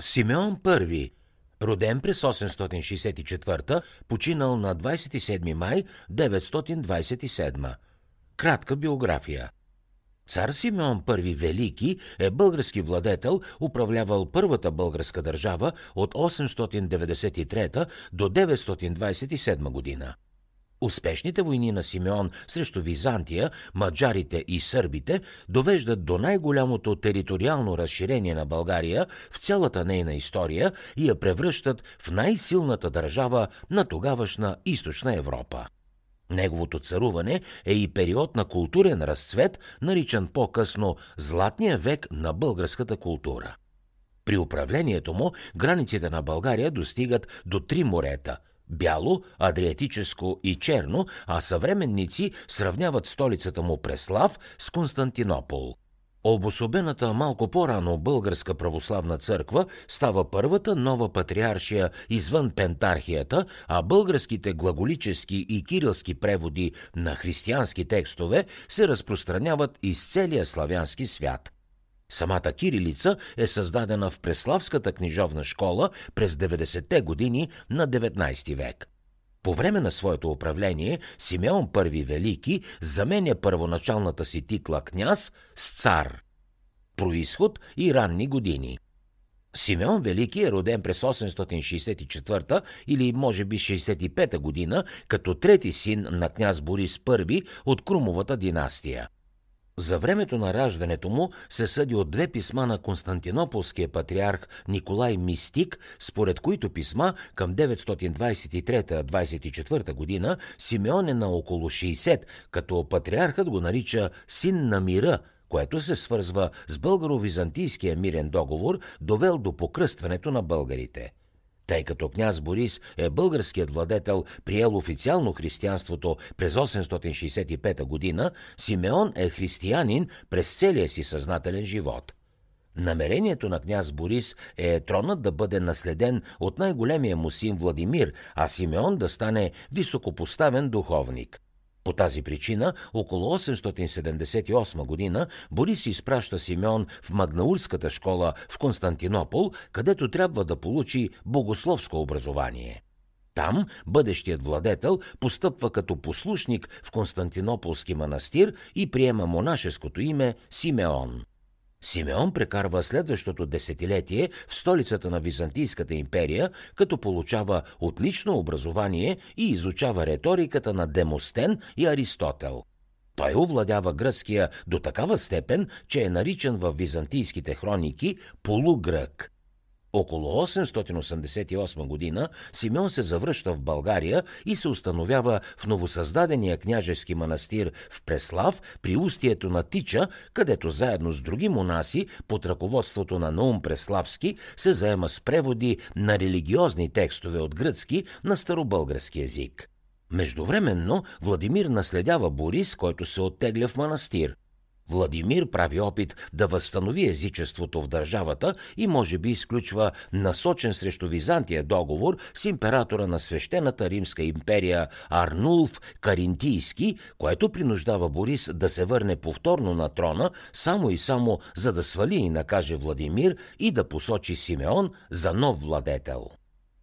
Симеон I, роден през 864, починал на 27 май 927. Кратка биография. Цар Симеон I Велики е български владетел, управлявал първата българска държава от 893 до 927 година. Успешните войни на Симеон срещу Византия, маджарите и сърбите довеждат до най-голямото териториално разширение на България в цялата нейна история и я превръщат в най-силната държава на тогавашна източна Европа. Неговото царуване е и период на културен разцвет, наричан по-късно Златния век на българската култура. При управлението му границите на България достигат до три морета – Бяло, Адриатическо и Черно, а съвременници сравняват столицата му Преслав с Константинопол. Обособената малко по-рано българска православна църква става първата нова патриаршия извън пентархията, а българските глаголически и кирилски преводи на християнски текстове се разпространяват из целия славянски свят. Самата кирилица е създадена в Преславската книжовна школа през 90-те години на 19 век. По време на своето управление Симеон I Велики заменя първоначалната си титла княз с цар. Происход и ранни години. Симеон Велики е роден през 864 или може би 65 година като трети син на княз Борис I от Крумовата династия. За времето на раждането му се съди от две писма на Константинополския патриарх Николай Мистик, според които писма към 923-24 година Симеон е на около 60, като патриархът го нарича син на мира, което се свързва с българо-византийския мирен договор, довел до покръстването на българите – тъй като княз Борис е българският владетел, приел официално християнството през 865 година, Симеон е християнин през целия си съзнателен живот. Намерението на княз Борис е тронът да бъде наследен от най-големия му син Владимир, а Симеон да стане високопоставен духовник. По тази причина, около 878 година, Борис изпраща Симеон в Магнаурската школа в Константинопол, където трябва да получи богословско образование. Там бъдещият владетел постъпва като послушник в Константинополски манастир и приема монашеското име Симеон. Симеон прекарва следващото десетилетие в столицата на Византийската империя, като получава отлично образование и изучава риториката на Демостен и Аристотел. Той овладява гръцкия до такава степен, че е наричан в византийските хроники полугрък. Около 888 година Симеон се завръща в България и се установява в новосъздадения княжески манастир в Преслав при устието на Тича, където заедно с други монаси под ръководството на Наум Преславски се заема с преводи на религиозни текстове от гръцки на старобългарски язик. Междувременно Владимир наследява Борис, който се оттегля в манастир – Владимир прави опит да възстанови езичеството в държавата и може би изключва насочен срещу Византия договор с императора на свещената римска империя Арнулф Каринтийски, което принуждава Борис да се върне повторно на трона, само и само за да свали и накаже Владимир и да посочи Симеон за нов владетел.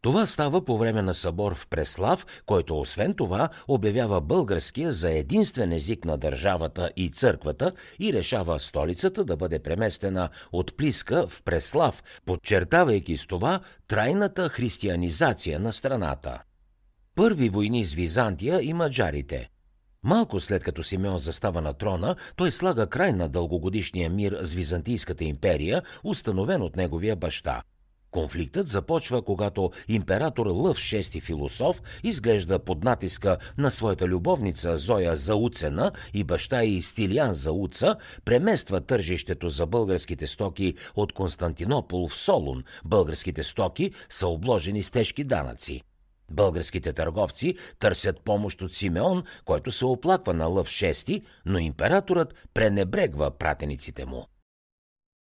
Това става по време на събор в Преслав, който освен това обявява българския за единствен език на държавата и църквата и решава столицата да бъде преместена от Плиска в Преслав, подчертавайки с това трайната християнизация на страната. Първи войни с Византия и маджарите – Малко след като Симеон застава на трона, той слага край на дългогодишния мир с Византийската империя, установен от неговия баща – Конфликтът започва, когато император Лъв VI философ изглежда под натиска на своята любовница Зоя Зауцена и баща и Стилиан Зауца, премества тържището за българските стоки от Константинопол в Солун. Българските стоки са обложени с тежки данъци. Българските търговци търсят помощ от Симеон, който се оплаква на Лъв VI, но императорът пренебрегва пратениците му.